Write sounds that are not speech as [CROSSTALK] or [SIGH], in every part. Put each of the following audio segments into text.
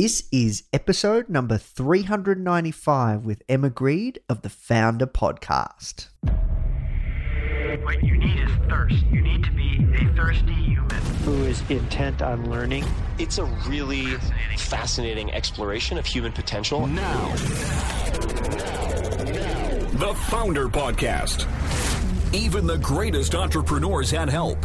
This is episode number 395 with Emma Grede of the Foundr Podcast. What you need is thirst. You need to be a thirsty human. who is intent on learning. It's a really fascinating exploration of human potential. Now, the Foundr Podcast. Even the greatest entrepreneurs had help.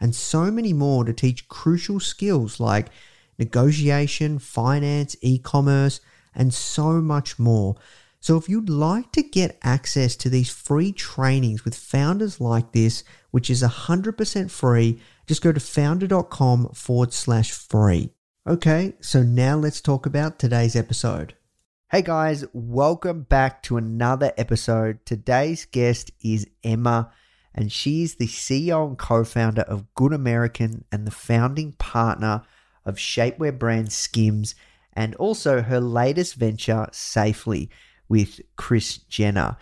and so many more to teach crucial skills like negotiation, finance, e commerce, and so much more. So, if you'd like to get access to these free trainings with founders like this, which is 100% free, just go to foundr.com forward slash free. Okay, so now let's talk about today's episode. Hey guys, welcome back to another episode. Today's guest is Emma, and she's the CEO and co founder of Good American and the founding partner of shapewear brand Skims, and also her latest venture, Safely, with Kris Jenner.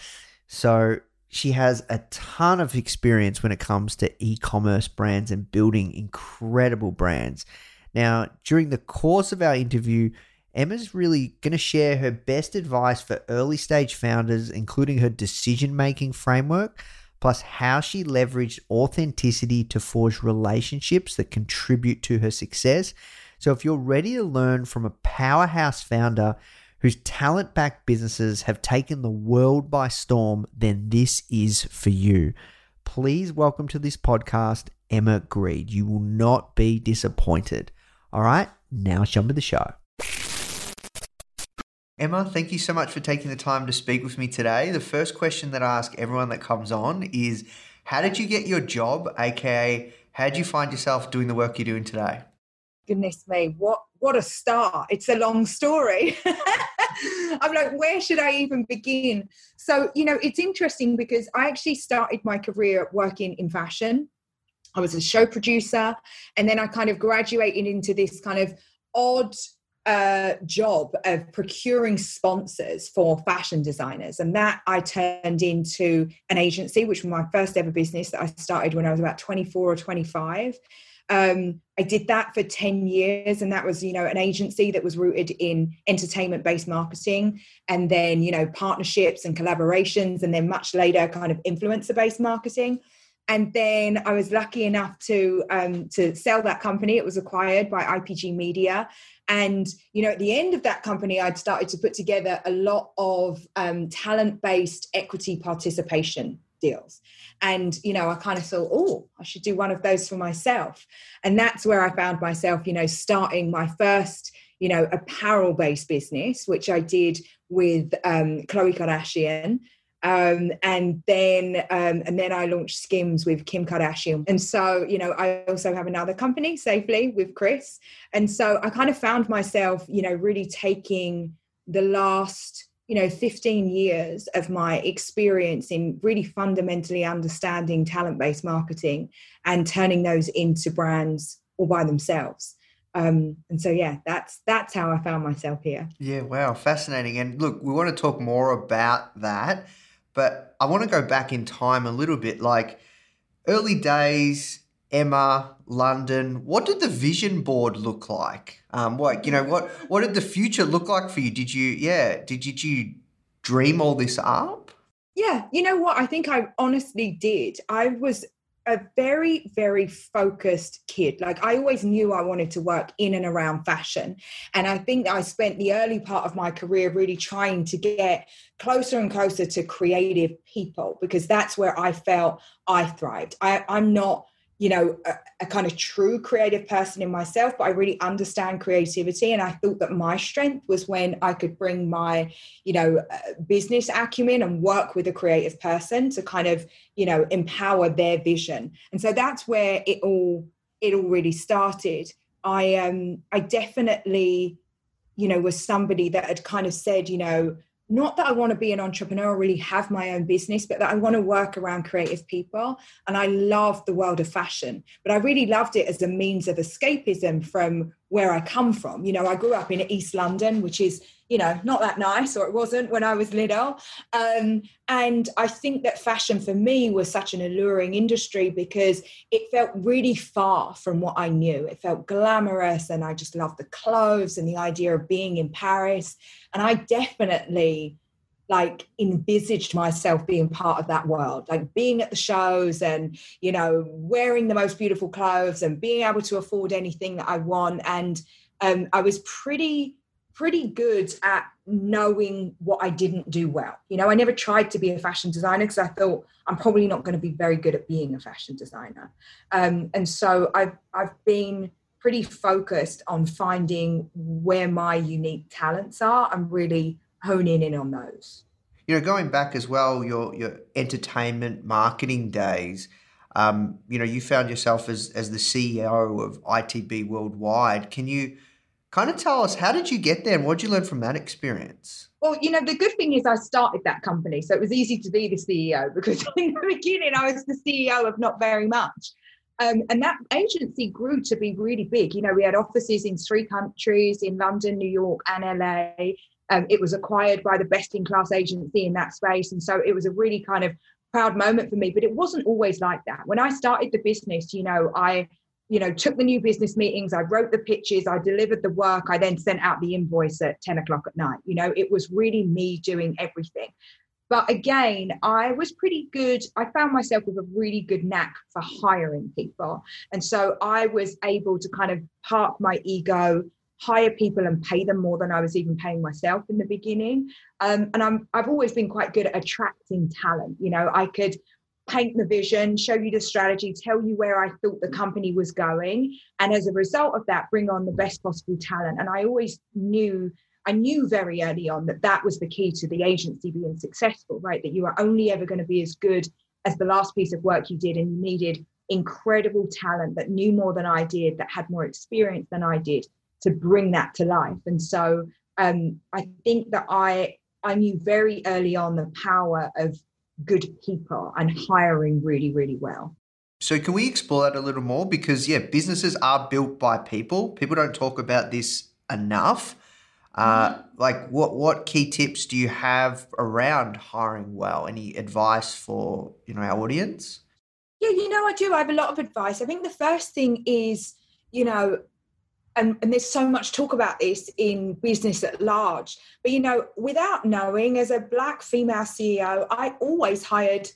So she has a ton of experience when it comes to e commerce brands and building incredible brands. Now, during the course of our interview, Emma's really going to share her best advice for early stage founders, including her decision making framework, plus how she leveraged authenticity to forge relationships that contribute to her success. So, if you're ready to learn from a powerhouse founder whose talent backed businesses have taken the world by storm, then this is for you. Please welcome to this podcast Emma Grede. You will not be disappointed. All right, now jump to the show. Emma, thank you so much for taking the time to speak with me today. The first question that I ask everyone that comes on is How did you get your job? AKA, how did you find yourself doing the work you're doing today? goodness me, what what a start. It's a long story. [LAUGHS] I'm like, where should I even begin? So, you know, it's interesting because I actually started my career working in fashion. I was a show producer, and then I kind of graduated into this kind of odd uh, job of procuring sponsors for fashion designers. And that I turned into an agency, which was my first ever business that I started when I was about 24 or 25 um, I did that for 10 years, and that was, you know, an agency that was rooted in entertainment based marketing and then, you know, partnerships and collaborations, and then much later, kind of influencer based marketing. And then I was lucky enough to um, to sell that company. It was acquired by IPG Media, and you know, at the end of that company, I'd started to put together a lot of um, talent based equity participation deals. And, you know, I kind of thought, oh, I should do one of those for myself. And that's where I found myself, you know, starting my first, you know, apparel based business, which I did with um, Khloe Kardashian. Um, and then um, and then I launched Skims with Kim Kardashian. And so, you know, I also have another company, Safely, with Kris. And so I kind of found myself, you know, really taking the last you know 15 years of my experience in really fundamentally understanding talent based marketing and turning those into brands all by themselves um, and so yeah that's that's how i found myself here Yeah, wow, fascinating. And look, we want to talk more about that, but I want to go back in time a little bit. Like early days, Emma, London. What did the vision board look like? Um, what you know, what what did the future look like for you? Did you, yeah, did, did you dream all this up? yeah you know what i think i honestly did i was a very, very focused kid. Like I always knew I wanted to work in and around fashion. And I think I spent the early part of my career really trying to get closer and closer to creative people because that's where I felt I thrived. I, I'm not you know a, a, kind of true creative person in myself but i really understand creativity. And i thought that my strength was when i could bring my you know uh, business acumen and work with a creative person to kind of you know empower their vision. And so that's where it all it all really started. I um i definitely you know was somebody that had kind of said you know not that I want to be an entrepreneur or really have my own business, but that I want to work around creative people. And I love the world of fashion, but I really loved it as a means of escapism from where I come from. You know, I grew up in East London, which is, you know, not that nice, or it wasn't when I was little. Um, and I think that fashion for me was such an alluring industry because it felt really far from what I knew. It felt glamorous, and I just loved the clothes and the idea of being in Paris. And I definitely like envisaged myself being part of that world like being at the shows and you know wearing the most beautiful clothes and being able to afford anything that i want. And um, i was pretty pretty good at knowing what i didn't do well. You know i never tried to be a fashion designer because i thought i'm probably not going to be very good at being a fashion designer. Um, and so i've i've been pretty focused on finding where my unique talents are. And really honing in on those. You know, going back as well, your your entertainment marketing days. Um, you know, you found yourself as as the CEO of ITB Worldwide. Can you kind of tell us how did you get there and what did you learn from that experience? Well, you know, the good thing is I started that company, so it was easy to be the CEO [LAUGHS] because in the beginning I was the CEO of not very much. Um, and that agency grew to be really big. You know, we had offices in three countries in London, New York, and LA. Um, it was acquired by the best in class agency in that space. And so it was a really kind of proud moment for me, but it wasn't always like that. When I started the business, you know, I, you know, took the new business meetings, I wrote the pitches, I delivered the work, I then sent out the invoice at 10 o'clock at night. You know, it was really me doing everything. But again, I was pretty good. I found myself with a really good knack for hiring people. And so I was able to kind of park my ego hire people and pay them more than I was even paying myself in the beginning. Um, and I'm I've always been quite good at attracting talent. You know, I could paint the vision, show you the strategy, tell you where I thought the company was going, and as a result of that, bring on the best possible talent. And I always knew. I knew very early on that that was the key to the agency being successful, right? That you are only ever going to be as good as the last piece of work you did, and you needed incredible talent that knew more than I did, that had more experience than I did, to bring that to life. And so um, I think that I I knew very early on the power of good people and hiring really, really well. So can we explore that a little more? Because yeah, businesses are built by people. People don't talk about this enough. Uh, mm-hmm. like what what key tips do you have around hiring well? Any advice for you know our audience? Yeah, you know I do. I have a lot of advice. I think the first thing is you know and, and, there's so much talk about this in business at large. But you know, without knowing, as a black female CEO, I always hired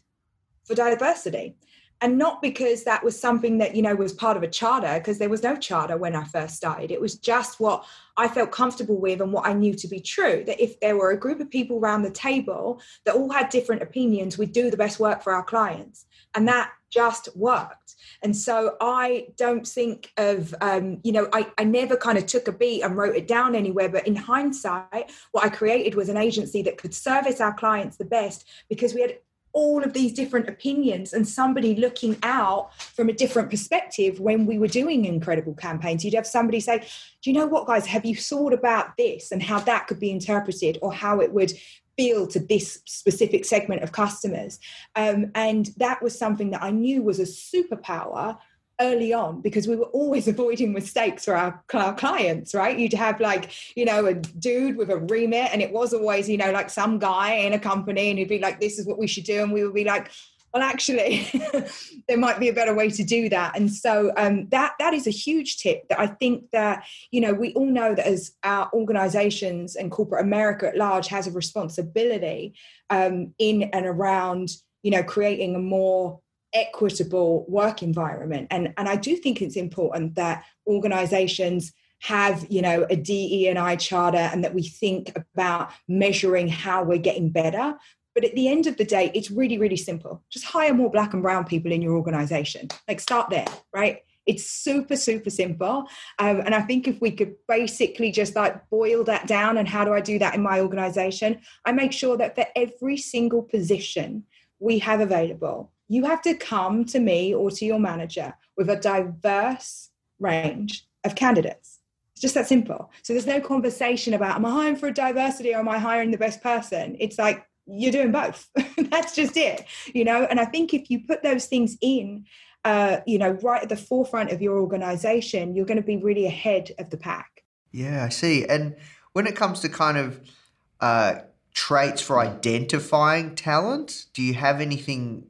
for diversity. And not because that was something that, you know, was part of a charter, because there was no charter when I first started. It was just what I felt comfortable with and what I knew to be true. That if there were a group of people around the table that all had different opinions, we'd do the best work for our clients. And that just worked. And so I don't think of, um, you know, I, I never kind of took a beat and wrote it down anywhere. But in hindsight, what I created was an agency that could service our clients the best because we had all of these different opinions and somebody looking out from a different perspective when we were doing incredible campaigns. You'd have somebody say, Do you know what, guys? Have you thought about this and how that could be interpreted or how it would feel to this specific segment of customers. Um, and that was something that I knew was a superpower early on because we were always [LAUGHS] avoiding mistakes for our, our, clients, right? You'd have like, you know, a dude with a remit, and it was always, you know, like some guy in a company, and he'd be like, this is what we should do. And we would be like, well actually [LAUGHS] there might be a better way to do that and so um, that that is a huge tip that i think that you know we all know that as our organizations and corporate america at large has a responsibility um, in and around you know creating a more equitable work environment. And, and I do think it's important that organizations have you know a DE and I charter and that we think about measuring how we're getting better but at the end of the day it's really really simple. Just hire more black and brown people in your organization. Like start there right? It's super super simple. Um, and i think if we could basically just like boil that down and how do i do that in my organization i make sure that for every single position we have available you have to come to me or to your manager with a diverse range of candidates. It's just that simple. So there's no conversation about am I hiring for a diversity or am I hiring the best person? It's like you're doing both. [LAUGHS] That's just it, you know. And I think if you put those things in, uh, you know, right at the forefront of your organization, you're going to be really ahead of the pack. Yeah, I see. And when it comes to kind of uh, traits for identifying talent, do you have anything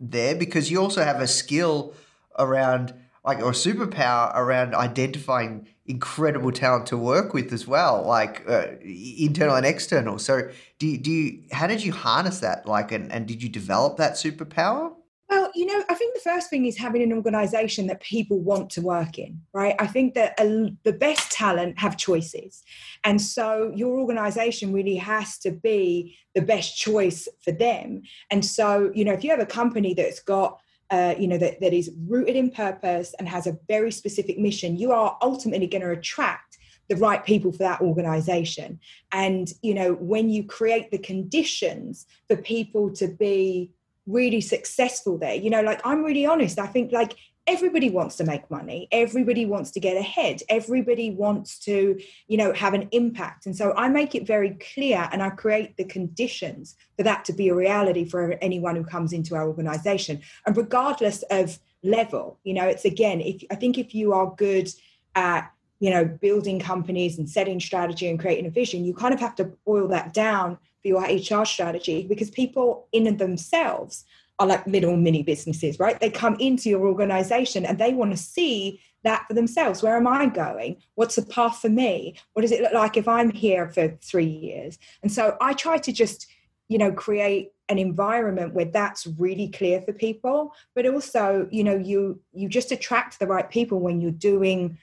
there? Because you also have a skill around like or superpower around identifying incredible talent to work with as well, like uh, internal and external. So, do you, do you, how did you harness that? Like, and, and did you develop that superpower? Well, you know, I think the first thing is having an organization that people want to work in, right? I think that a, the best talent have choices. And so your organization really has to be the best choice for them. And so, you know, if you have a company that's got uh, you know that, that is rooted in purpose and has a very specific mission you are ultimately going to attract the right people for that organization. And you know when you create the conditions for people to be really successful there you know like i'm really honest i think like everybody wants to make money. Everybody wants to get ahead. Everybody wants to you know have an impact. And so i make it very clear and i create the conditions for that to be a reality for anyone who comes into our organization. And regardless of level you know it's again if i think if you are good at you know building companies and setting strategy and creating a vision you kind of have to boil that down for your hr strategy because people in themselves are like little mini businesses, right? They come into your organization and they want to see that for themselves. Where am I going? What's the path for me? What does it look like if I'm here for three years? And so I try to just, you know, create an environment where that's really clear for people, but also, you know, you you just attract the right people when you're doing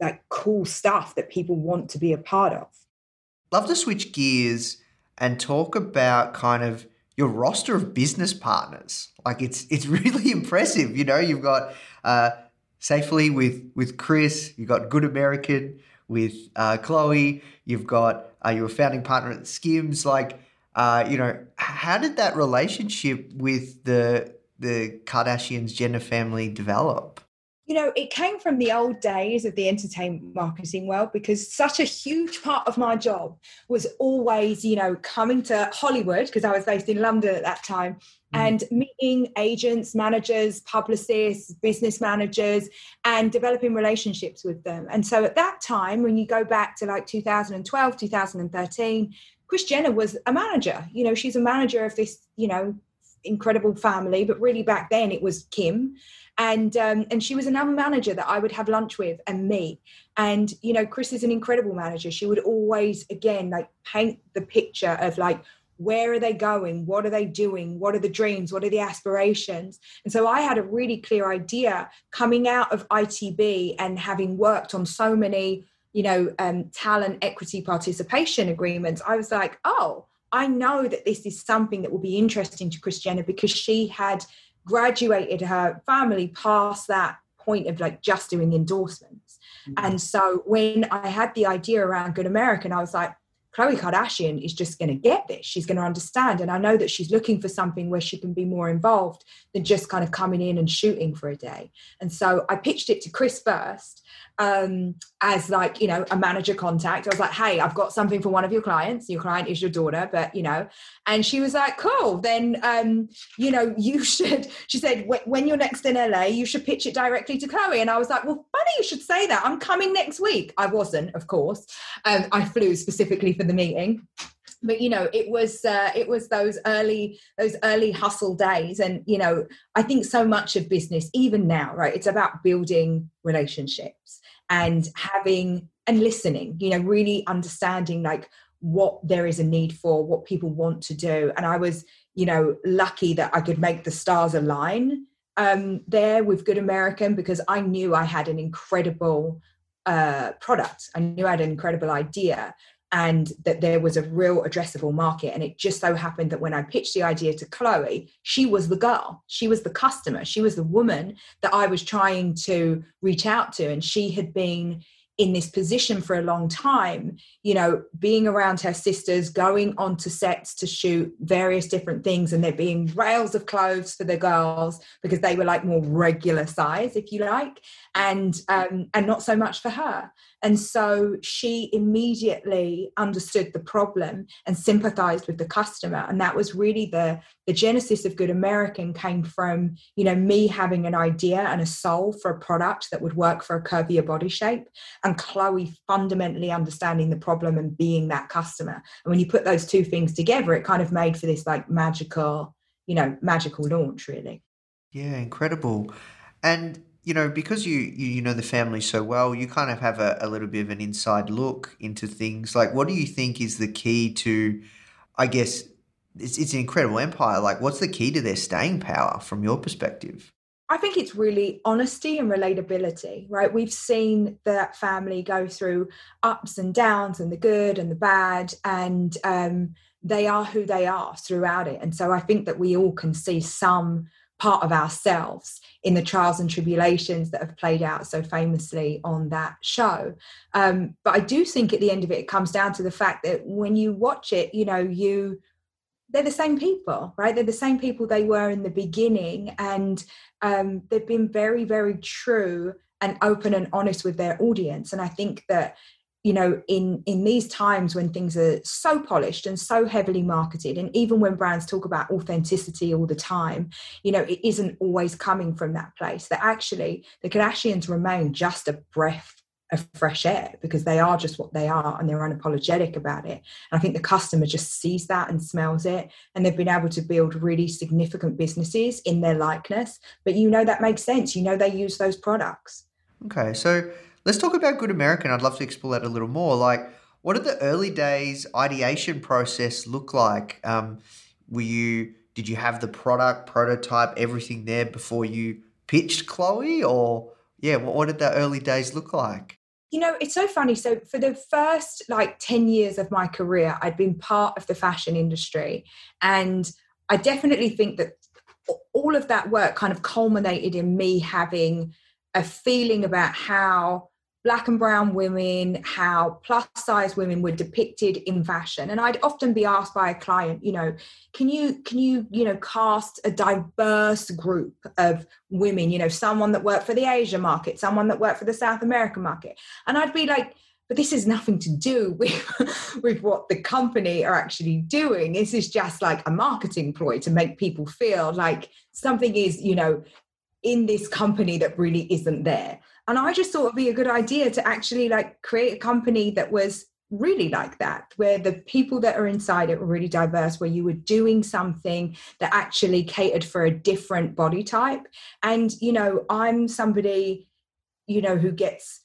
like cool stuff that people want to be a part of. Love to switch gears and talk about kind of your roster of business partners. Like it's it's [LAUGHS] really impressive. You know, you've got uh, safely with with Kris. You've got Good American with uh, Khloe. You've got uh, your founding partner at Skims. Like, uh, you know, how did that relationship with the the Kardashians Jenner family develop? You know, it came from the old days of the entertainment marketing world because such a huge part of my job was always, you know, coming to Hollywood because I was based in London at that time mm. and meeting agents, managers, publicists, business managers, and developing relationships with them. And so at that time, when you go back to like 2012, 2013, Kris Jenner was a manager. You know, she's a manager of this, you know, incredible family, but really back then it was Kim. And um, and she was another manager that I would have lunch with and me. And you know, Kris is an incredible manager. She would always, again, like paint the picture of like where are they going? What are they doing? What are the dreams? What are the aspirations? And so i had a really clear idea coming out of itb and having worked on so many you know um, talent equity participation agreements. I was like oh i know that this is something that will be interesting to jenner because she had graduated her family past that point of like just doing endorsements. Mm-hmm. And so when I had the idea around Good American, I was like, Khloe Kardashian is just going to get this. She's going to understand. And I know that she's looking for something where she can be more involved than just kind of coming in and shooting for a day. And so I pitched it to Kris first um, as like you know a manager contact. I was like, hey, I've got something for one of your clients. Your client is your daughter, but you know, and she was like, cool. Then um, you know, you [LAUGHS] should. She said, when you're next in LA, you should pitch it directly to Khloe. And I was like, well, funny you should say that. I'm coming next week. I wasn't, of course. Um, I flew specifically for the meeting but you know it was uh, it was those early those early hustle days and you know i think so much of business even now right it's about building relationships and having and listening you know really understanding like what there is a need for what people want to do and i was you know lucky that i could make the stars align um, there with Good American because I knew I had an incredible uh, product. I knew I had an incredible idea and that there was a real addressable market. And it just so happened that when I pitched the idea to Khloe, she was the girl, she was the customer, she was the woman that I was trying to reach out to. And she had been in this position for a long time, you know, being around her sisters, going onto sets to shoot various different things, and there being rails of clothes for the girls because they were like more regular size, if you like, and um, and not so much for her. And so she immediately understood the problem and sympathized with the customer. And that was really the, the genesis of Good American came from, you know, me having an idea and a soul for a product that would work for a curvier body shape. And Khloe fundamentally understanding the problem and being that customer. And when you put those two things together, it kind of made for this like magical, you know, magical launch, really. Yeah, incredible. And you know, because you, you, you know the family so well, you kind of have a, a little bit of an inside look into things. Like, what do you think is the key to, I guess, it's, it's an incredible empire. Like, what's the key to their staying power from your perspective? I think it's really honesty and relatability, right? We've seen that family go through ups and downs and the good and the bad, and um, they are who they are throughout it. And so I think that we all can see some part of ourselves in the trials and tribulations that have played out so famously on that show. Um, but I do think at the end of it, it comes down to the fact that when you watch it, you know, you they're the same people, right? They're the same people they were in the beginning, and um, they've been very, very true and open and honest with their audience. And I think that you know in in these times when things are so polished and so heavily marketed and even when brands talk about authenticity all the time you know it isn't always coming from that place. That actually the kardashians remain just a breath of fresh air because they are just what they are and they're unapologetic about it. And i think the customer just sees that and smells it and they've been able to build really significant businesses in their likeness. But you know that makes sense. You know they use those products. Okay so Let's talk about Good American. I'd love to explore that a little more. Like, what did the early days ideation process look like? Um, were you did you have the product prototype everything there before you pitched Khloe, or yeah, what, what did the early days look like? you know it's so funny so for the first like 10 years of my career i'd been part of the fashion industry and i definitely think that all of that work kind of culminated in me having a feeling about how black and brown women, how plus size women were depicted in fashion. And I'd often be asked by a client, you know, can you can you, you know, cast a diverse group of women, you know, someone that worked for the Asia market, someone that worked for the South American market. And I'd be like, but this has nothing to do [LAUGHS] with with what the company are actually doing this is just like a marketing ploy to make people feel like something is you know in this company that really isn't there and i just thought it'd be a good idea to actually like create a company that was really like that where the people that are inside it were really diverse where you were doing something that actually catered for a different body type. And you know i'm somebody you know who gets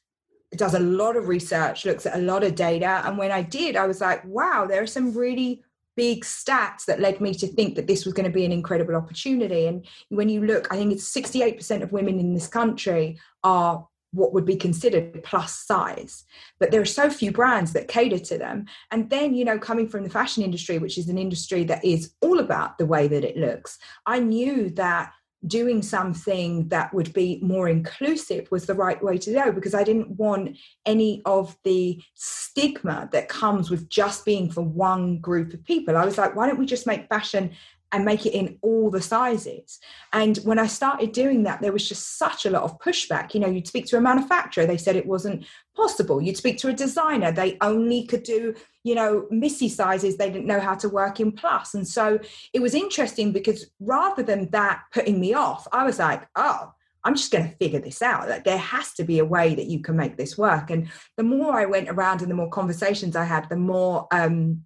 does a lot of research looks at a lot of data. And when i did i was like wow there are some really big stats that led me to think that this was going to be an incredible opportunity. And when you look, I think it's 68% of women in this country are what would be considered plus size but there are so few brands that cater to them and then you know coming from the fashion industry which is an industry that is all about the way that it looks i knew that doing something that would be more inclusive was the right way to go because I didn't want any of the stigma that comes with just being for one group of people. I was like, why don't we just make fashion and make it in all the sizes. And when I started doing that, there was just such a lot of pushback. You know, you'd speak to a manufacturer, they said it wasn't possible. You'd speak to a designer, they only could do, you know, Missy sizes, they didn't know how to work in plus. And so it was interesting because rather than that putting me off, I was like, oh, I'm just going to figure this out. Like there has to be a way that you can make this work. And the more I went around and the more conversations I had, the more um,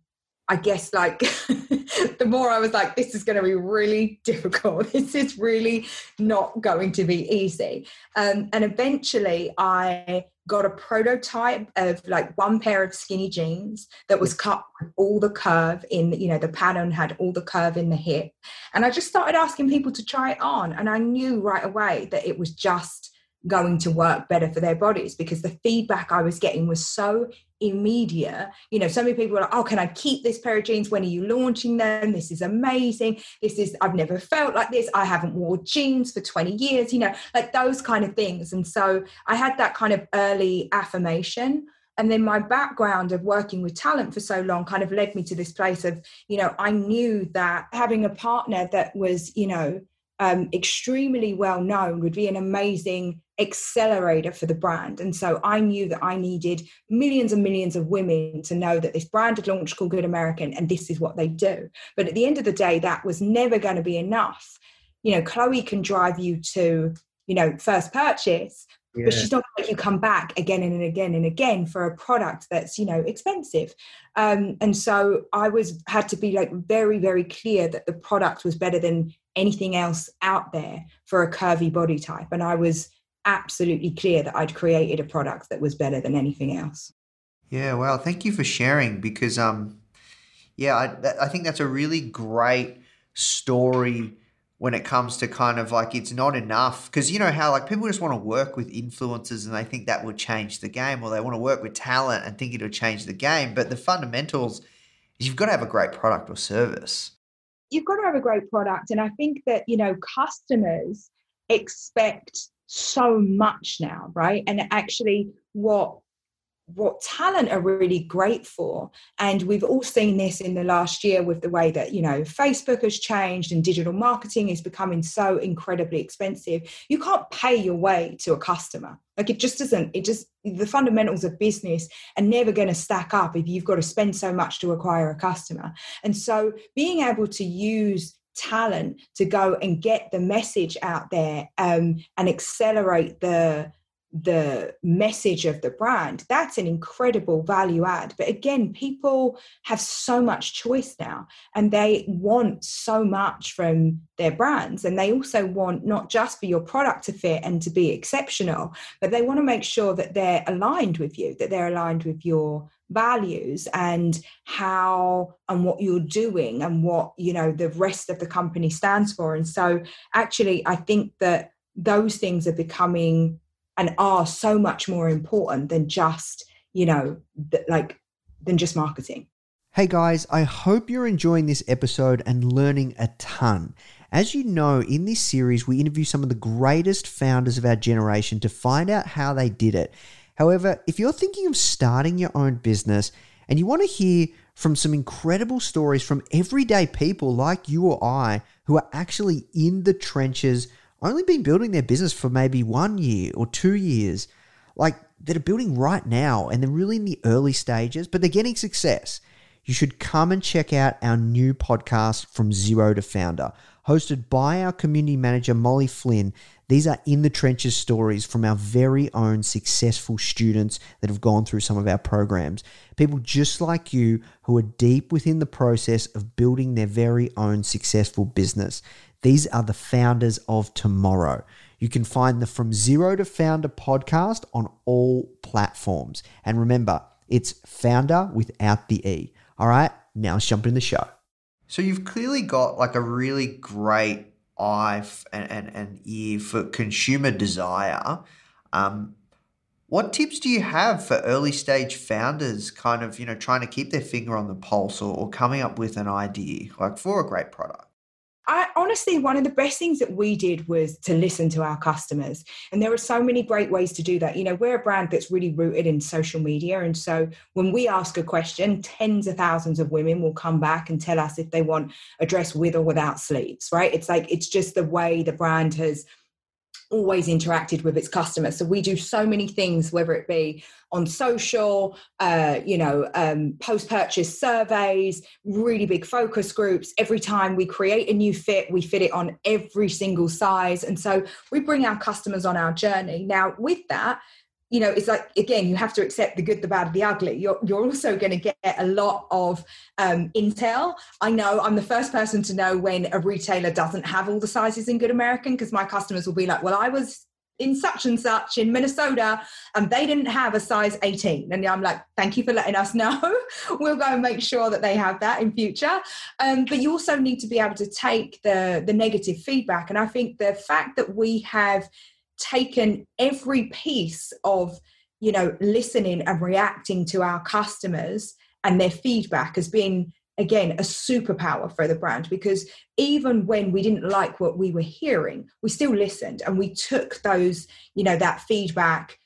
I guess like [LAUGHS] [LAUGHS] the more I was like, this is going to be really difficult. [LAUGHS] This is really not going to be easy. Um, and eventually I got a prototype of like one pair of skinny jeans that was cut with all the curve in you know the pattern had all the curve in the hip and i just started asking people to try it on and i knew right away that it was just going to work better for their bodies because the feedback I was getting was so immediate. You know, so many people were like, oh, can I keep this pair of jeans? When are you launching them? This is amazing. This is, I've never felt like this. I haven't worn jeans for 20 years, you know, like those kind of things. And so I had that kind of early affirmation. And then my background of working with talent for so long kind of led me to this place of, you know, I knew that having a partner that was, you know, um, extremely well known would be an amazing accelerator for the brand. And so I knew that I needed millions and millions of women to know that this brand had launched called Good American and this is what they do. But at the end of the day, that was never going to be enough. You know, Khloe can drive you to, you know, first purchase, yeah. but she's not going to make you come back again and again and again for a product that's, you know, expensive. Um, and so I was had to be like very, very clear that the product was better than anything else out there for a curvy body type. And I was absolutely clear that I'd created a product that was better than anything else. Yeah, well, thank you for sharing because, um, yeah, I, I think that's a really great story when it comes to kind of like it's not enough because you know how like people just want to work with influencers and they think that would change the game or they want to work with talent and think it'll change the game but the fundamentals is you've got to have a great product or service you've got to have a great product and i think that you know customers expect so much now, right? And actually, what what talent are really great for and we've all seen this in the last year with the way that you know facebook has changed and digital marketing is becoming so incredibly expensive. You can't pay your way to a customer. Like it just doesn't it just the fundamentals of business are never going to stack up if you've got to spend so much to acquire a customer. And so being able to use talent to go and get the message out there um, and accelerate the the message of the brand that's an incredible value add. But again people have so much choice now and they want so much from their brands and they also want not just for your product to fit and to be exceptional but they want to make sure that they're aligned with you that they're aligned with your values and how and what you're doing and what you know the rest of the company stands for. And so actually i think that those things are becoming and are so much more important than just you know th- like than just marketing. Hey guys i hope you're enjoying this episode and learning a ton. As you know, in this series, we interview some of the greatest founders of our generation to find out how they did it. However, if you're thinking of starting your own business and you want to hear from some incredible stories from everyday people like you or I who are actually in the trenches, only been building their business for maybe one year or two years, like that are building right now and they're really in the early stages, but they're getting success, you should come and check out our new podcast, From Zero to Founder, hosted by our community manager, Molly Flynn. These are in the trenches stories from our very own successful students that have gone through some of our programs. People just like you who are deep within the process of building their very own successful business. These are the founders of tomorrow. You can find the From Zero to Founder podcast on all platforms. And remember, it's founder without the E. All right, now let's jump in the show. So you've clearly got like a really great eye and, and, and ear for consumer desire. Um, what tips do you have for early stage founders kind of, you know, trying to keep their finger on the pulse or, or coming up with an idea like for a great product? I honestly, one of the best things that we did was to listen to our customers. And there are so many great ways to do that. You know, we're a brand that's really rooted in social media. And so when we ask a question, tens of thousands of women will come back and tell us if they want a dress with or without sleeves, right? It's like, it's just the way the brand has always interacted with its customers. So we do so many things, whether it be on social, uh, you know, um, post purchase surveys, really big focus groups. Every time we create a new fit, we fit it on every single size. And so we bring our customers on our journey. Now, with that, you know, it's like again, you have to accept the good, the bad, the ugly. You're you're also going to get a lot of um, intel. I know I'm the first person to know when a retailer doesn't have all the sizes in Good American because my customers will be like, "Well, I was in such and such in Minnesota, and they didn't have a size 18. And I'm like, thank you for letting us [LAUGHS] know. we'll go and make sure that they have that in future. Um, but you also need to be able to take the the negative feedback. And I think the fact that we have taken every piece of you know listening and reacting to our customers and their feedback has been again a superpower for the brand. Because even when we didn't like what we were hearing we still listened and we took those you know that feedback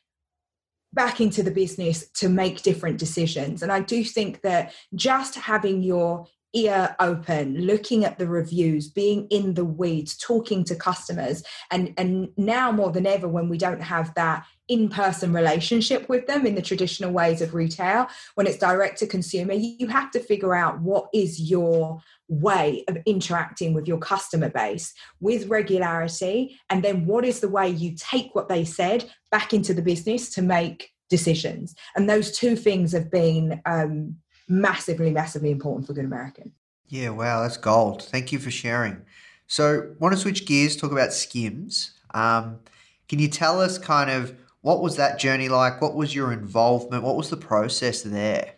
back into the business to make different decisions. And i do think that just having your ear open looking at the reviews being in the weeds talking to customers and and now more than ever when we don't have that in-person relationship with them in the traditional ways of retail when it's direct to consumer you have to figure out what is your way of interacting with your customer base with regularity and then what is the way you take what they said back into the business to make decisions. And those two things have been um, massively, massively important for Good American. Yeah, wow, that's gold. Thank you for sharing. So, want to switch gears, talk about Skims. Um, can you tell us kind of what was that journey like? What was your involvement? What was the process there?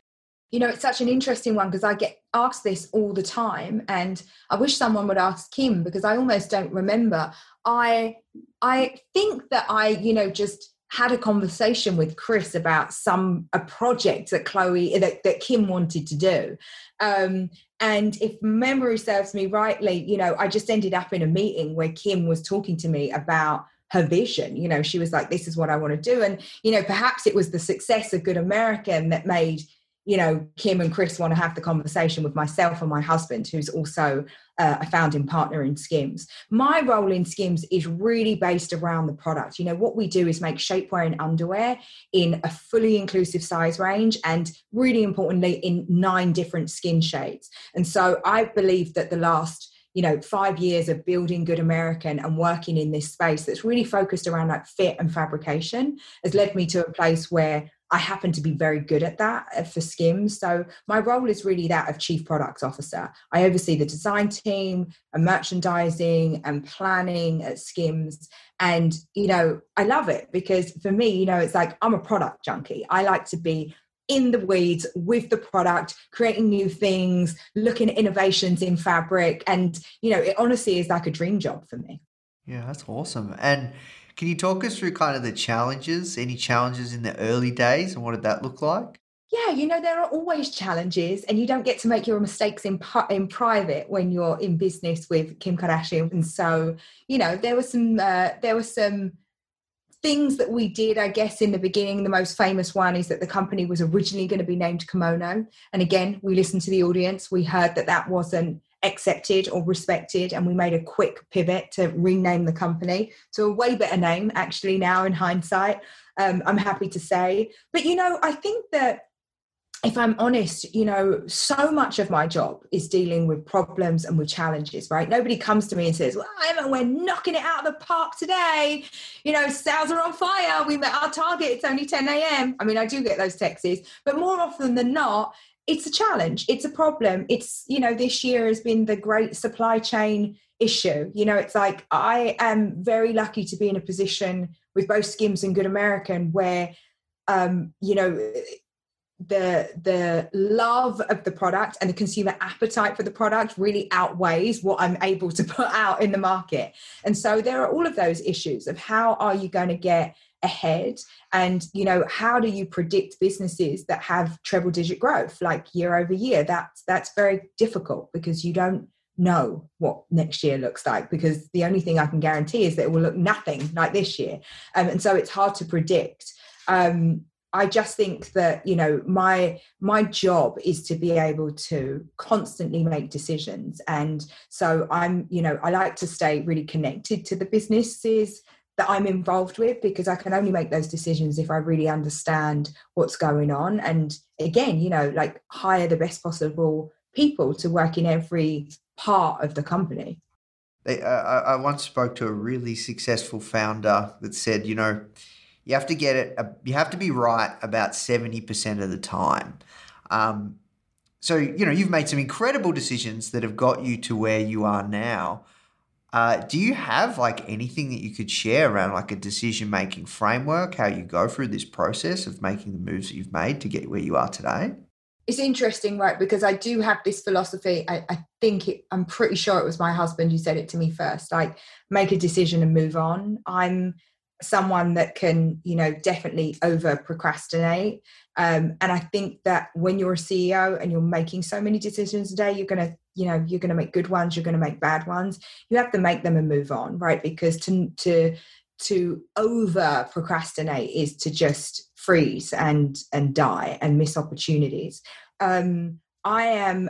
You know, it's such an interesting one because I get asked this all the time, and I wish someone would ask Kim because I almost don't remember. I I think that I, you know, just had a conversation with Kris about some a project that Khloe that, that Kim wanted to do. Um, and if memory serves me rightly, you know, I just ended up in a meeting where Kim was talking to me about her vision. You know, she was like, This is what I want to do. And, you know, perhaps it was the success of Good American that made you know, Kim and Kris want to have the conversation with myself and my husband, who's also uh, a founding partner in Skims. My role in Skims is really based around the product. You know, what we do is make shapewear and underwear in a fully inclusive size range and really importantly in nine different skin shades. And so I believe that the last you know five years of building good american and working in this space that's really focused around like fit and fabrication has led me to a place where I happen to be very good at that uh, for Skims. So my role is really that of chief product officer. I oversee the design team and merchandising and planning at Skims. And, you know, I love it because for me, you know, it's like I'm a product junkie. I like to be in the weeds with the product, creating new things, looking at innovations in fabric. And, you know, it honestly is like a dream job for me. Yeah, that's awesome. And can you talk us through kind of the challenges, any challenges in the early days, and what did that look like? Yeah, you know there are always challenges, and you don't get to make your mistakes in in private when you're in business with Kim Kardashian. And so, you know, there were some uh, there were some things that we did, I guess, in the beginning. The most famous one is that the company was originally going to be named Kimono, and again, we listened to the audience. We heard that that wasn't accepted or respected and we made a quick pivot to rename the company to a way better name actually now in hindsight um, i'm happy to say. But you know i think that if i'm honest you know so much of my job is dealing with problems and with challenges right? Nobody comes to me and says well Emma, we're knocking it out of the park today. You know sales are on fire. We met our target it's only 10 a.m i mean i do get those texts but more often than not it's a challenge it's a problem. It's you know this year has been the great supply chain issue. You know it's like i am very lucky to be in a position with both skims and good american where um you know the the love of the product and the consumer appetite for the product really outweighs what i'm able to put out in the market. And so there are all of those issues of how are you going to get ahead. And you know how do you predict businesses that have treble digit growth like year over year? That's that's very difficult because you don't know what next year looks like because the only thing i can guarantee is that it will look nothing like this year. Um, and so it's hard to predict. Um, i just think that you know my my job is to be able to constantly make decisions. And so i'm you know i like to stay really connected to the businesses that I'm involved with because I can only make those decisions if I really understand what's going on. And again, you know, like hire the best possible people to work in every part of the company. uh, I once spoke to a really successful founder that said, you know, you have to get it, uh, you have to be right about 70% of the time. Um, so, you know, you've made some incredible decisions that have got you to where you are now. Uh, do you have like anything that you could share around like a decision making framework, how you go through this process of making the moves that you've made to get where you are today? It's interesting, right? Because I do have this philosophy. I, I think it, I'm pretty sure it was my husband who said it to me first like, make a decision and move on. I'm someone that can, you know, definitely over procrastinate. Um, and I think that when you're a CEO and you're making so many decisions a day, you're going to you know you're going to make good ones you're going to make bad ones. You have to make them and move on right? Because to to to over procrastinate is to just freeze and and die and miss opportunities. Um i am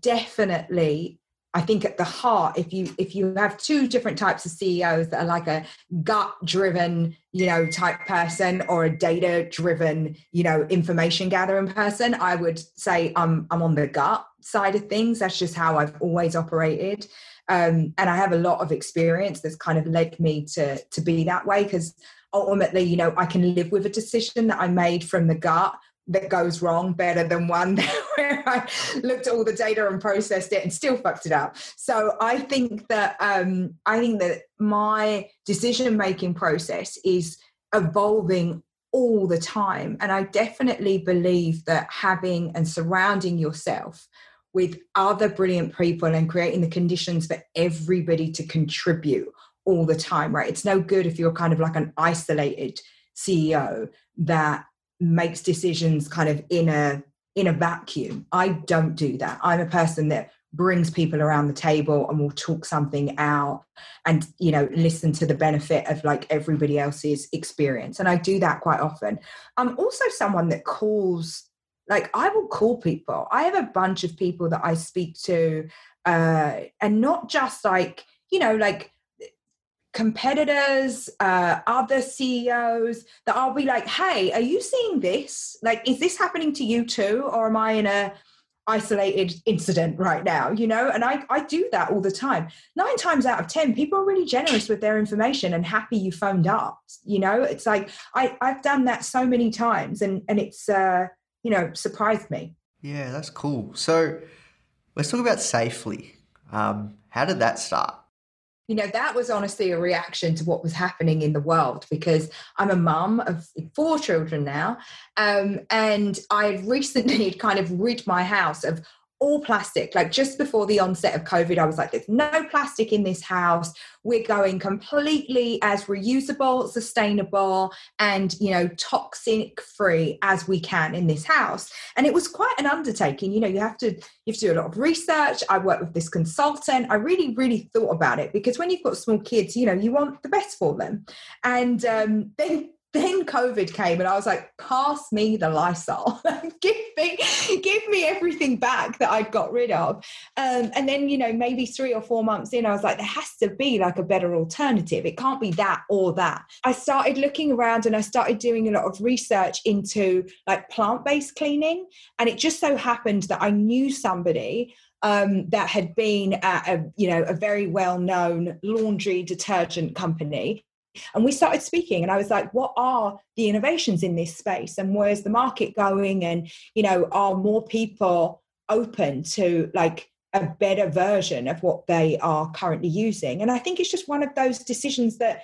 definitely I think at the heart, if you if you have two different types of CEOs that are like a gut driven, you know, type person or a data driven, you know, information gathering person, I would say I'm I'm on the gut side of things. That's just how I've always operated. Um, and I have a lot of experience that's kind of led me to to be that way because ultimately, you know, I can live with a decision that I made from the gut that goes wrong better than one [LAUGHS] where I looked at all the data and processed it and still fucked it up. So I think that um, I think that my decision making process is evolving all the time, and I definitely believe that having and surrounding yourself with other brilliant people and creating the conditions for everybody to contribute all the time. Right? It's no good if you're kind of like an isolated CEO that makes decisions kind of in a in a vacuum. I don't do that. I'm a person that brings people around the table and will talk something out and you know listen to the benefit of like everybody else's experience and i do that quite often i'm also someone that calls like i will call people i have a bunch of people that i speak to uh and not just like you know like competitors, uh, other CEOs that I'll be like, hey, are you seeing this? Like, is this happening to you too? Or am I in a isolated incident right now? You know, and I, I do that all the time. Nine times out of 10, people are really generous with their information and happy you phoned up. You know, it's like I, I've done that so many times and, and it's, uh, you know, surprised me. Yeah, that's cool. So let's talk about safely. Um, how did that start? You know that was honestly a reaction to what was happening in the world because i'm a mum of four children now um, and i had recently [LAUGHS] kind of rid my house of all plastic. Like just before the onset of COVID, I was like, there's no plastic in this house. We're going completely as reusable, sustainable, and you know, toxic free as we can in this house. And it was quite an undertaking. You know, you have to you have to do a lot of research. I worked with this consultant. I really, really thought about it because when you've got small kids, you know, you want the best for them. And um, [LAUGHS] then then COVID came and I was like, pass me the Lysol. [LAUGHS] give me, give me everything back that I'd got rid of. Um, and then, you know, maybe three or four months in, I was like, there has to be like a better alternative. It can't be that or that. I started looking around and I started doing a lot of research into like plant-based cleaning. And it just so happened that I knew somebody um, that had been at a you know a very well known laundry detergent company and we started speaking, and I was like, what are the innovations in this space? And where's the market going? And, you know, are more people open to like a better version of what they are currently using? And I think it's just one of those decisions that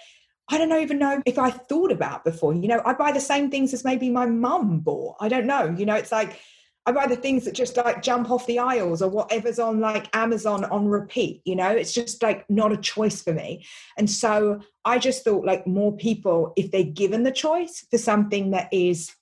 I don't even know if I thought about before. You know, I buy the same things as maybe my mum bought. I don't know. You know, it's like I buy the things that just like jump off the aisles or whatever's on like Amazon on repeat, you know, it's just like not a choice for me. And so I just thought like more people, if they're given the choice for something that is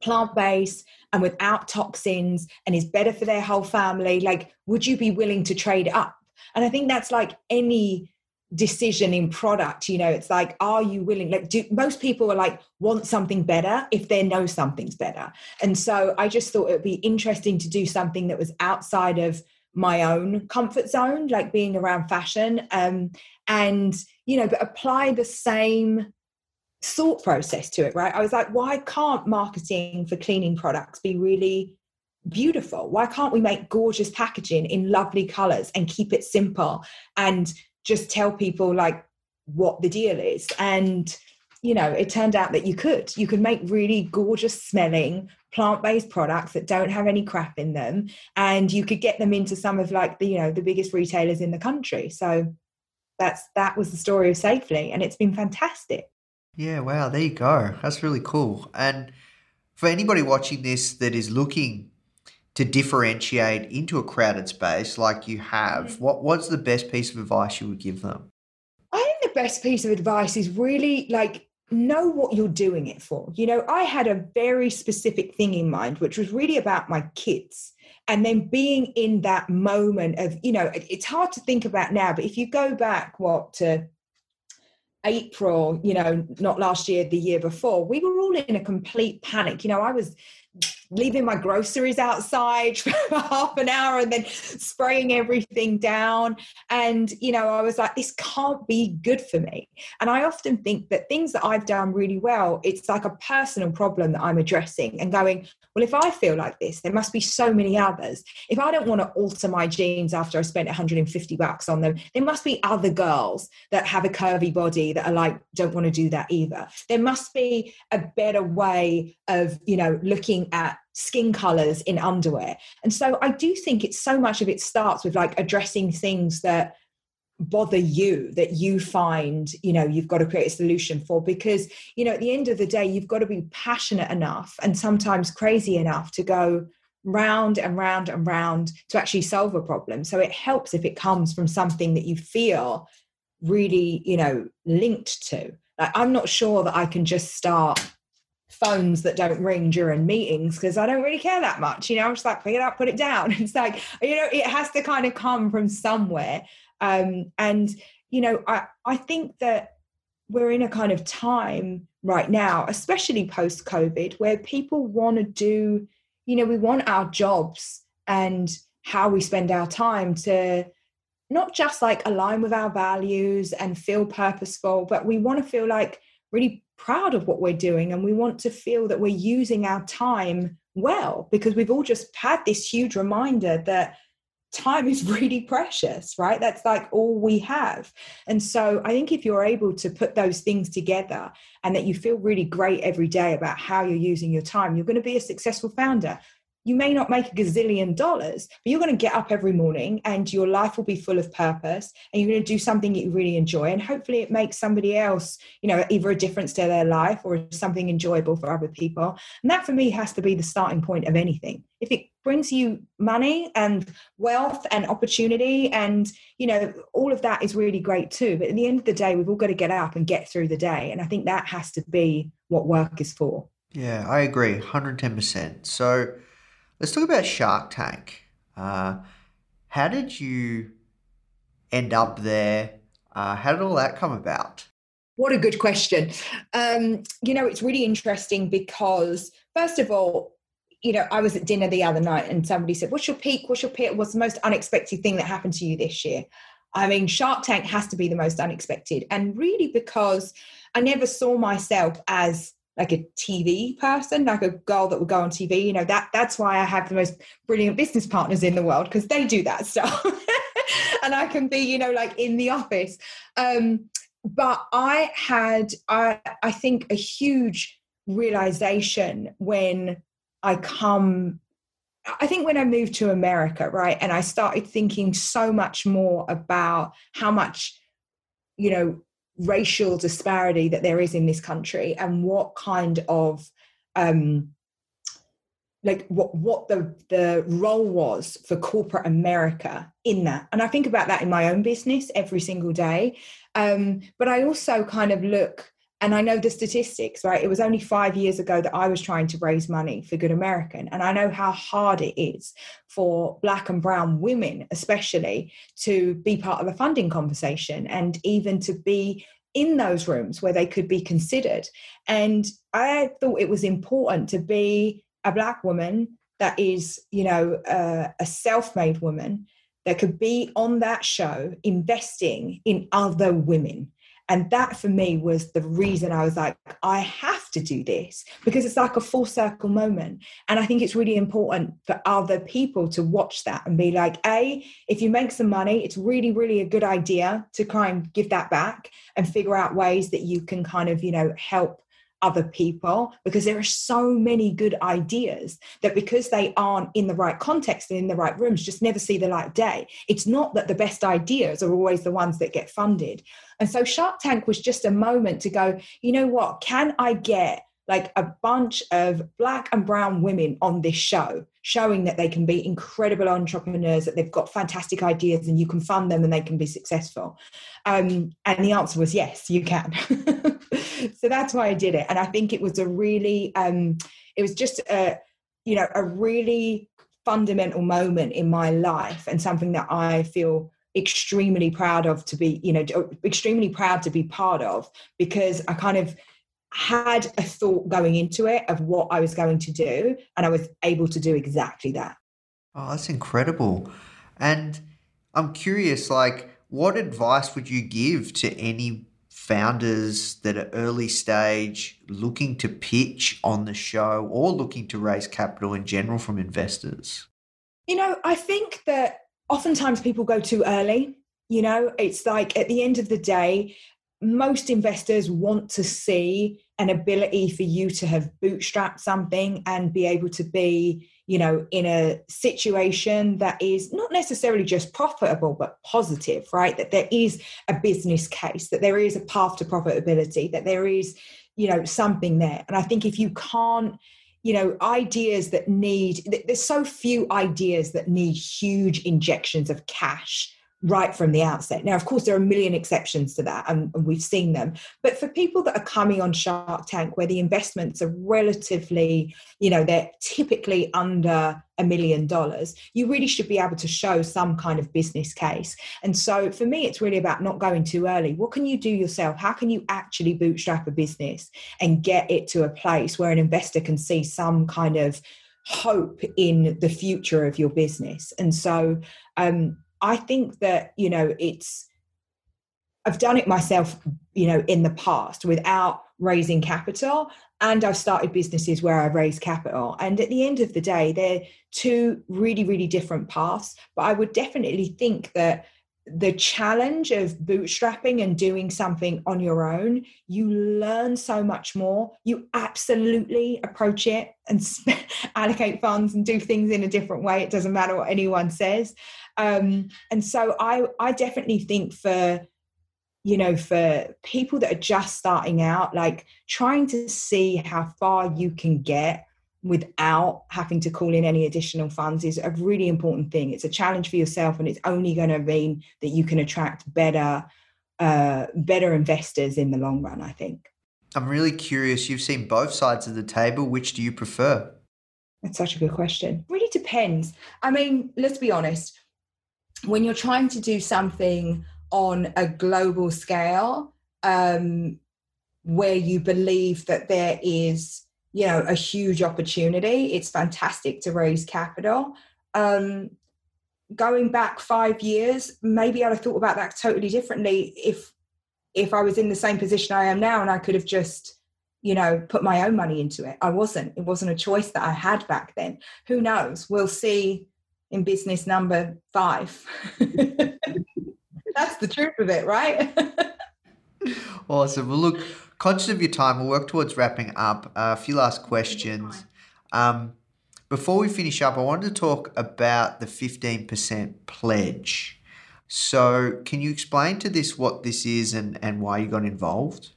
plant based and without toxins and is better for their whole family, like, would you be willing to trade up? And I think that's like any decision in product you know it's like are you willing like do most people are like want something better if they know something's better. And so i just thought it would be interesting to do something that was outside of my own comfort zone like being around fashion um and you know but apply the same thought process to it right? I was like why can't marketing for cleaning products be really beautiful? Why can't we make gorgeous packaging in lovely colors and keep it simple and just tell people like what the deal is and you know it turned out that you could you could make really gorgeous smelling plant-based products that don't have any crap in them and you could get them into some of like the you know the biggest retailers in the country so that's that was the story of Safely, and it's been fantastic. Yeah, wow, there you go. That's really cool. And for anybody watching this that is looking to differentiate into a crowded space like you have, mm. what what's the best piece of advice you would give them? I think the best piece of advice is really like know what you're doing it for. You know, I had a very specific thing in mind, which was really about my kids. And then being in that moment of, you know, it's hard to think about now, but if you go back, what, to April, you know, not last year, the year before, we were all in a complete panic. You know, I was leaving my groceries outside [LAUGHS] for half an hour and then spraying everything down. And, you know, I was like, this can't be good for me. And I often think that things that I've done really well, it's like a personal problem that I'm addressing and going, well, if I feel like this, there must be so many others. If I don't want to alter my jeans after I spent 150 bucks on them, there must be other girls that have a curvy body that are like, don't want to do that either. There must be a better way of, you know, looking at skin colors in underwear. And so I do think it's so much of it starts with like addressing things that bother you that you find you know you've got to create a solution for because you know at the end of the day you've got to be passionate enough and sometimes crazy enough to go round and round and round to actually solve a problem so it helps if it comes from something that you feel really you know linked to like i'm not sure that i can just start phones that don't ring during meetings because I don't really care that much. You know, I'm just like, pick it up, put it down. [LAUGHS] It's like, you know, it has to kind of come from somewhere. Um, and, you know, I, I think that we're in a kind of time right now, especially post COVID, where people want to do, you know, we want our jobs and how we spend our time to not just like align with our values and feel purposeful, but we want to feel like really proud of what we're doing and we want to feel that we're using our time well because we've all just had this huge reminder that time is [LAUGHS] really precious, right? That's like all we have. And so I think if you're able to put those things together and that you feel really great every day about how you're using your time, you're going to be a successful founder you may not make a gazillion dollars, but you're going to get up every morning and your life will be full of purpose and you're going to do something that you really enjoy. And hopefully it makes somebody else, you know, either a difference to their life or something enjoyable for other people. And that for me has to be the starting point of anything. If it brings you money and wealth and opportunity and, you know, all of that is really great too. But at the end of the day, we've all got to get up and get through the day. And I think that has to be what work is for. Yeah, I agree, 110%. So, Let's talk about Shark Tank. Uh, how did you end up there? Uh, how did all that come about? What a good question. Um, you know, it's really interesting because, first of all, you know, I was at dinner the other night and somebody said, What's your peak? What's your peak? What's the most unexpected thing that happened to you this year? I mean, Shark Tank has to be the most unexpected. And really, because I never saw myself as like a TV person, like a girl that would go on TV. You know, that that's why I have the most brilliant business partners in the world because they do that [LAUGHS] stuff. and I can be, you know, like in the office. Um, but I had I I think a huge realization when I come I think when I moved to America, right, and I started thinking so much more about how much, you know, racial disparity that there is in this country and what kind of um, like what what the the role was for corporate America in that. And I think about that in my own business every single day. Um, but I also kind of look and I know the statistics, right? It was only five years ago that I was trying to raise money for Good American. And I know how hard it is for Black and Brown women, especially, to be part of the funding conversation and even to be in those rooms where they could be considered. And I thought it was important to be a Black woman that is, you know, uh, a self made woman that could be on that show investing in other women and that for me was the reason I was like, I have to do this because it's like a full circle moment. And I think it's really important for other people to watch that and be like, A, if you make some money, it's really, really a good idea to try and give that back and figure out ways that you can kind of, you know, help other people because there are so many good ideas that because they aren't in the right context and in the right rooms just never see the light of day. It's not that the best ideas are always the ones that get funded. And so shark tank was just a moment to go you know what? Can i get like a bunch of black and brown women on this show showing that they can be incredible entrepreneurs that they've got fantastic ideas and you can fund them and they can be successful? Um, and the answer was yes you can [LAUGHS] so that's why i did it and i think it was a really um, it was just a you know a really fundamental moment in my life and something that i feel extremely proud of to be you know extremely proud to be part of because i kind of had a thought going into it of what I was going to do, and I was able to do exactly that. Oh, that's incredible. And I'm curious, like, what advice would you give to any founders that are early stage looking to pitch on the show or looking to raise capital in general from investors? You know, I think that oftentimes people go too early. You know, it's like at the end of the day, most investors want to see an ability for you to have bootstrapped something and be able to be you know in a situation that is not necessarily just profitable but positive right? That there is a business case that there is a path to profitability that there is you know something there. And i think if you can't you know ideas that need there's so few ideas that need huge injections of cash right from the outset. Now, of course, there are a million exceptions to that, and, and, we've seen them. But for people that are coming on Shark Tank, where the investments are relatively, you know, they're typically under a million dollars, you really should be able to show some kind of business case. And so for me, it's really about not going too early. What can you do yourself? How can you actually bootstrap a business and get it to a place where an investor can see some kind of hope in the future of your business? And so, um, I think that, you know, it's, I've done it myself, you know, in the past without raising capital. And I've started businesses where I've raised capital. And at the end of the day, they're two really, really different paths. But I would definitely think that the challenge of bootstrapping and doing something on your own, you learn so much more. You absolutely approach it and [LAUGHS] allocate funds and do things in a different way. It doesn't matter what anyone says. Um, and so I, I definitely think for, you know, for people that are just starting out, like trying to see how far you can get without having to call in any additional funds is a really important thing. It's a challenge for yourself, and it's only going to mean that you can attract better, uh, better investors in the long run. I think. I'm really curious. You've seen both sides of the table. Which do you prefer? That's such a good question. Really depends. I mean, let's be honest. When you're trying to do something on a global scale, um, where you believe that there is you know a huge opportunity it's fantastic to raise capital. Um, going back five years maybe i'd have thought about that totally differently if if i was in the same position i am now and i could have just you know put my own money into it. I wasn't. It wasn't a choice that i had back then. Who knows? We'll see in business number five that's the truth of it right [LAUGHS] awesome well look conscious of your time, we'll work towards wrapping up. Uh, a few last questions. Um, before we finish up, I wanted to talk about the 15% pledge. So, can you explain to this what this is and, and why you got involved?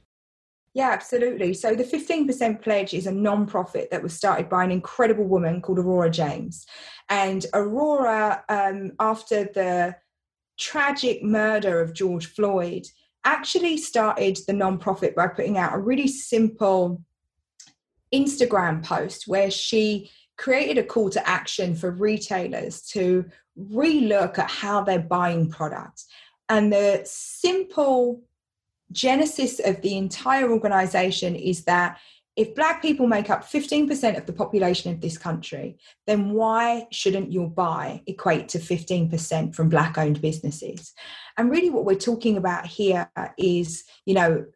Yeah, absolutely. So, the 15% pledge is a non-profit that was started by an incredible woman called Aurora James. And Aurora, um, after the tragic murder of George Floyd, actually started the nonprofit by putting out a really simple Instagram post where she created a call to action for retailers to relook at how they're buying products. And the simple genesis of the entire organization is that if black people make up 15% of the population of this country, then why shouldn't your buy equate to 15% from black owned businesses? And really what we're talking about here is, you know,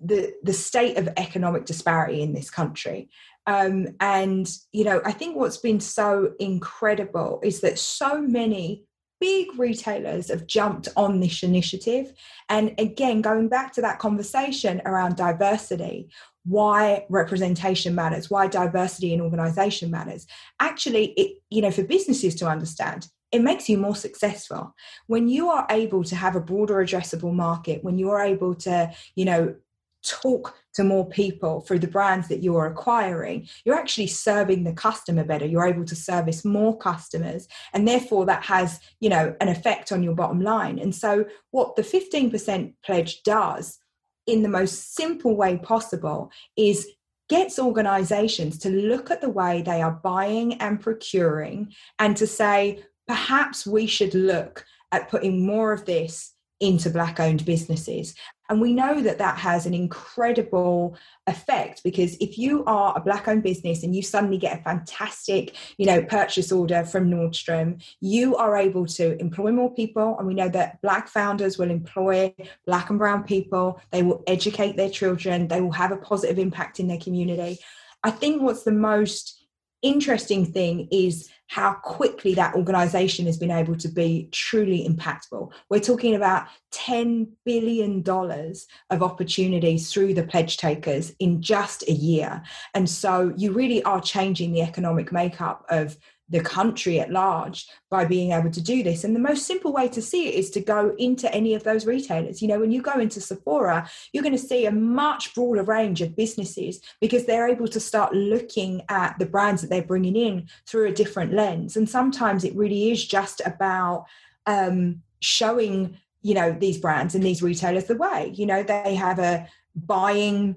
the, the state of economic disparity in this country. Um, and, you know, I think what's been so incredible is that so many big retailers have jumped on this initiative. And again, going back to that conversation around diversity, why representation matters, why diversity in organization matters. Actually, it, you know, for businesses to understand, it makes you more successful when you are able to have a broader addressable market when you are able to you know talk to more people through the brands that you're acquiring, you're actually serving the customer better. You're able to service more customers, and therefore that has, you know, an effect on your bottom line. And so, what the 15% pledge does, in the most simple way possible, is gets organizations to look at the way they are buying and procuring and to say, perhaps we should look at putting more of this into black owned businesses and we know that that has an incredible effect because if you are a black owned business and you suddenly get a fantastic, you know, purchase order from Nordstrom, you are able to employ more people. And we know that black founders will employ black and brown people. They will educate their children. They will have a positive impact in their community. I think what's the most interesting thing is how quickly that organization has been able to be truly impactful. We're talking about $10 billion of opportunities through the pledge takers in just a year. And so you really are changing the economic makeup of the country at large by being able to do this. And the most simple way to see it is to go into any of those retailers. You know, when you go into Sephora, you're going to see a much broader range of businesses because they're able to start looking at the brands that they're bringing in through a different lens. And sometimes it really is just about um, showing, you know, these brands and these retailers the way. You know, they have a buying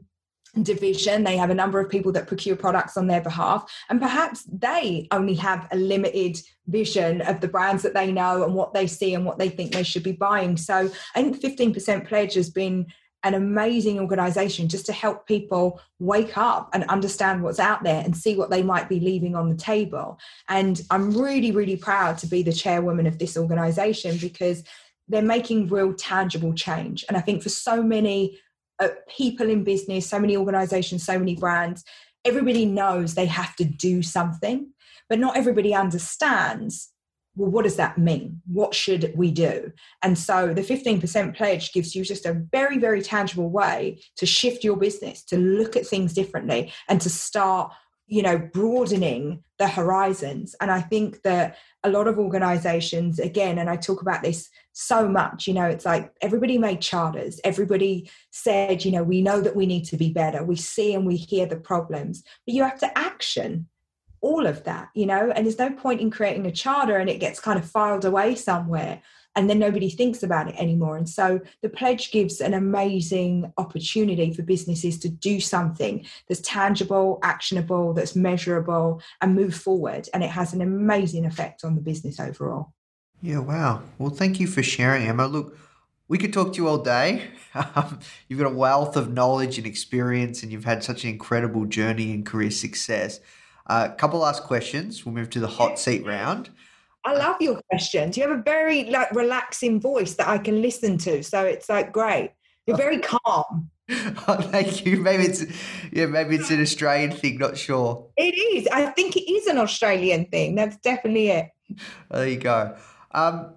division. They have a number of people that procure products on their behalf. And perhaps they only have a limited vision of the brands that they know and what they see and what they think they should be buying. So i think 15% pledge has been an amazing organization just to help people wake up and understand what's out there and see what they might be leaving on the table. And i'm really really proud to be the chairwoman of this organization because they're making real tangible change. And i think for so many Uh, people in business, so many organizations, so many brands, everybody knows they have to do something, but not everybody understands. Well, what does that mean? What should we do? And so the 15% pledge gives you just a very, very tangible way to shift your business, to look at things differently, and to start you know broadening the horizons. And i think that a lot of organizations again and i talk about this so much you know it's like everybody made charters. Everybody said you know we know that we need to be better. We see and we hear the problems. But you have to action all of that you know? And there's no point in creating a charter and it gets kind of filed away somewhere and then nobody thinks about it anymore. And so the pledge gives an amazing opportunity for businesses to do something that's tangible, actionable, that's measurable, and move forward. And it has an amazing effect on the business overall. Yeah, wow. Well, thank you for sharing, Emma. Look, we could talk to you all day. Um, [LAUGHS] you've got a wealth of knowledge and experience, and you've had such an incredible journey and career success. A uh, couple last questions. We'll move to the hot seat round. I love your questions. You have a very like relaxing voice that I can listen to. So it's like great. You're very calm. [LAUGHS] Oh, thank you. Maybe it's yeah, maybe it's an Australian thing. Not sure. It is. I think it is an Australian thing. That's definitely it. There you go. Um,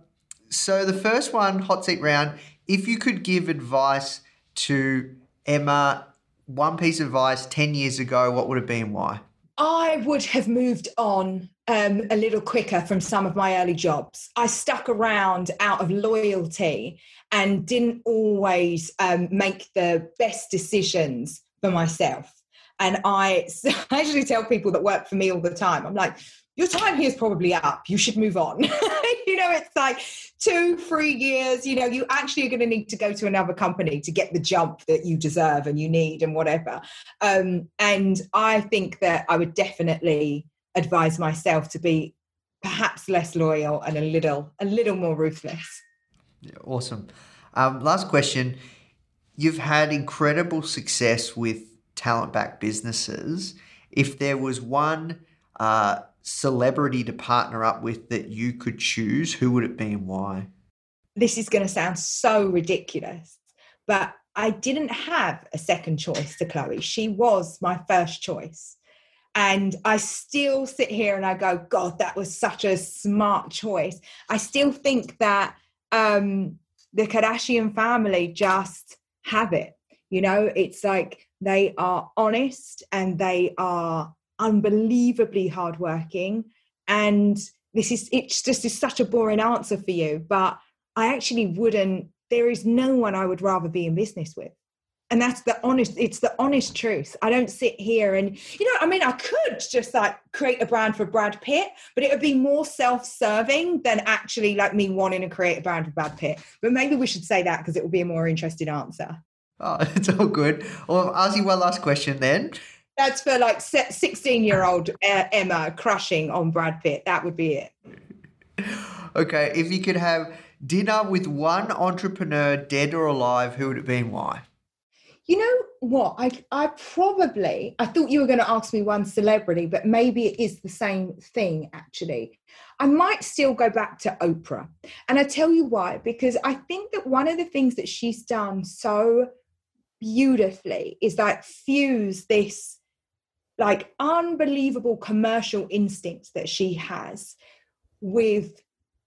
so the first one, hot seat round. If you could give advice to Emma, one piece of advice ten years ago, what would it be and why? I would have moved on um, a little quicker from some of my early jobs. I stuck around out of loyalty and didn't always um, make the best decisions for myself. And I, [LAUGHS] I actually tell people that work for me all the time, I'm like, your time here is probably up. You should move on. [LAUGHS] you know, it's like two, three years. You know, you actually are going to need to go to another company to get the jump that you deserve and you need and whatever. Um, and I think that I would definitely advise myself to be perhaps less loyal and a little a little more ruthless. Awesome. Um, last question. You've had incredible success with talent backed businesses. If there was one uh, celebrity to partner up with that you could choose, who would it be and why? This is going to sound so ridiculous, but I didn't have a second choice to Khloe. She was my first choice. And I still sit here and I go, God, that was such a smart choice. I still think that um, the Kardashian family just have it. You know, it's like they are honest and they are unbelievably hardworking. And this is, it's just is such a boring answer for you, but I actually wouldn't, there is no one I would rather be in business with. And that's the honest it's the honest truth. I don't sit here and you know i mean i could just like create a brand for brad pitt but it would be more self-serving than actually like me wanting to create a brand for brad pitt. But maybe we should say that because it would be a more interesting answer. Oh [LAUGHS] it's all good. Well i'll ask you one last question then that's for like 16 year old uh, emma crushing on brad pitt that would be it [LAUGHS] okay if you could have dinner with one entrepreneur dead or alive who would it be and why you know what? I I probably I thought you were going to ask me one celebrity, but maybe it is the same thing actually. I might still go back to Oprah. And I tell you why, because I think that one of the things that she's done so beautifully is like fuse this like unbelievable commercial instincts that she has with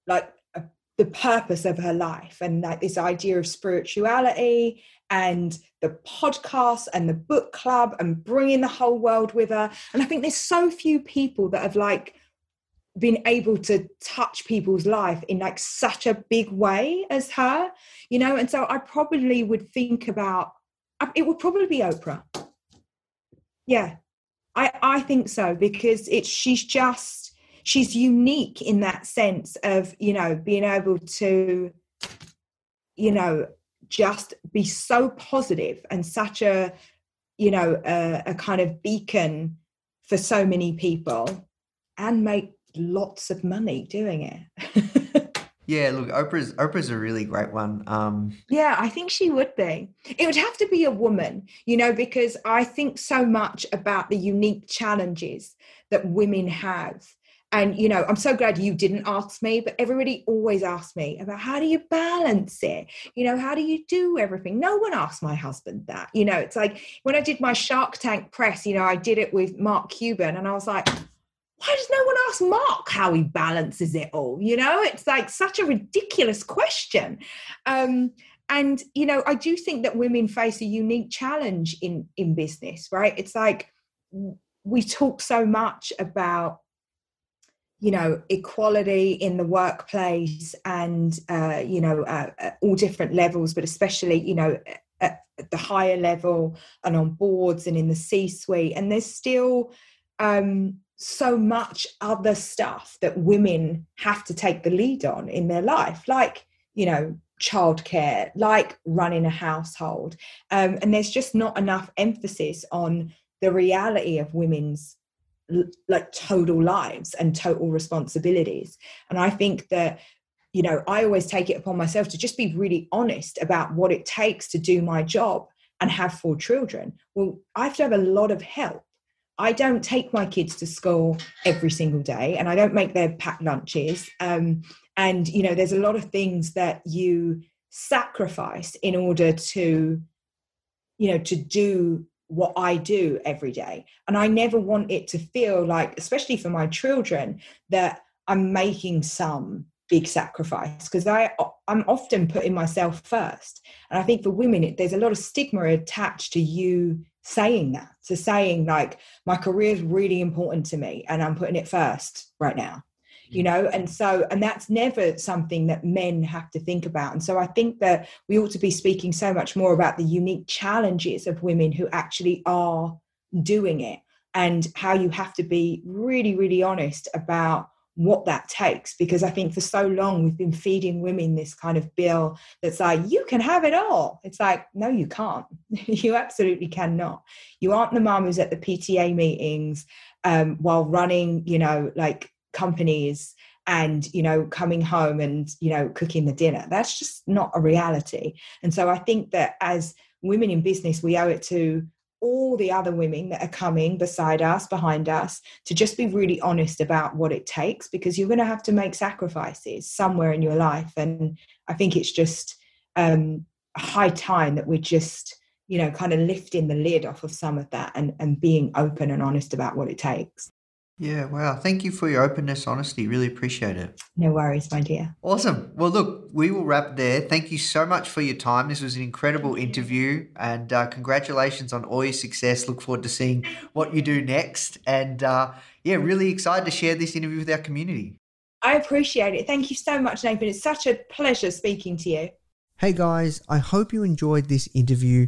like a, the purpose of her life and like this idea of spirituality and the podcast and the book club and bringing the whole world with her. And I think there's so few people that have like been able to touch people's life in like such a big way as her, you know. And so I probably would think about it would probably be Oprah. Yeah, I I think so because it's she's just she's unique in that sense of you know being able to you know just be so positive and such a you know a, a kind of beacon for so many people and make lots of money doing it [LAUGHS] yeah look oprah's oprah's a really great one um yeah i think she would be. It would have to be a woman you know because i think so much about the unique challenges that women have. And you know i'm so glad you didn't ask me but everybody always asks me about how do you balance it? You know how do you do everything? No one asked my husband that you know it's like when i did my shark tank press you know i did it with mark cuban and i was like why does no one ask mark how he balances it all? You know it's like such a ridiculous question. Um, and you know i do think that women face a unique challenge in in business right? It's like we talk so much about you know equality in the workplace and uh, you know uh, at all different levels but especially you know at, at, the higher level and on boards and in the c suite and there's still um, so much other stuff that women have to take the lead on in their life like you know childcare like running a household. Um, and there's just not enough emphasis on the reality of women's like total lives and total responsibilities. And i think that you know i always take it upon myself to just be really honest about what it takes to do my job and have four children. Well i have to have a lot of help i don't take my kids to school every single day and i don't make their packed lunches um, and you know there's a lot of things that you sacrifice in order to you know to do what I do every day. And I never want it to feel like, especially for my children, that I'm making some big sacrifice because I I'm often putting myself first. And I think for women, it, there's a lot of stigma attached to you saying that, to saying like my career is really important to me and I'm putting it first right now you mm. know? And so and that's never something that men have to think about. And so i think that we ought to be speaking so much more about the unique challenges of women who actually are doing it and how you have to be really really honest about what that takes because i think for so long we've been feeding women this kind of bill that's like you can have it all. It's like no you can't. [LAUGHS] You absolutely cannot. You aren't the mom who's at the pta meetings um, while running you know like companies and you know coming home and you know cooking the dinner. That's just not a reality. And so i think that as women in business we owe it to all the other women that are coming beside us behind us to just be really honest about what it takes because you're going to have to make sacrifices somewhere in your life. And i think it's just um high time that we're just you know kind of lifting the lid off of some of that and and being open and honest about what it takes Yeah, wow. Thank you for your openness, honesty. Really appreciate it. No worries, my dear. Awesome. Well, look, we will wrap there. Thank you so much for your time. This was an incredible interview, and uh, congratulations on all your success. Look forward to seeing what you do next. And uh, yeah, really excited to share this interview with our community. I appreciate it. Thank you so much, Nathan. It's such a pleasure speaking to you. Hey guys, I hope you enjoyed this interview.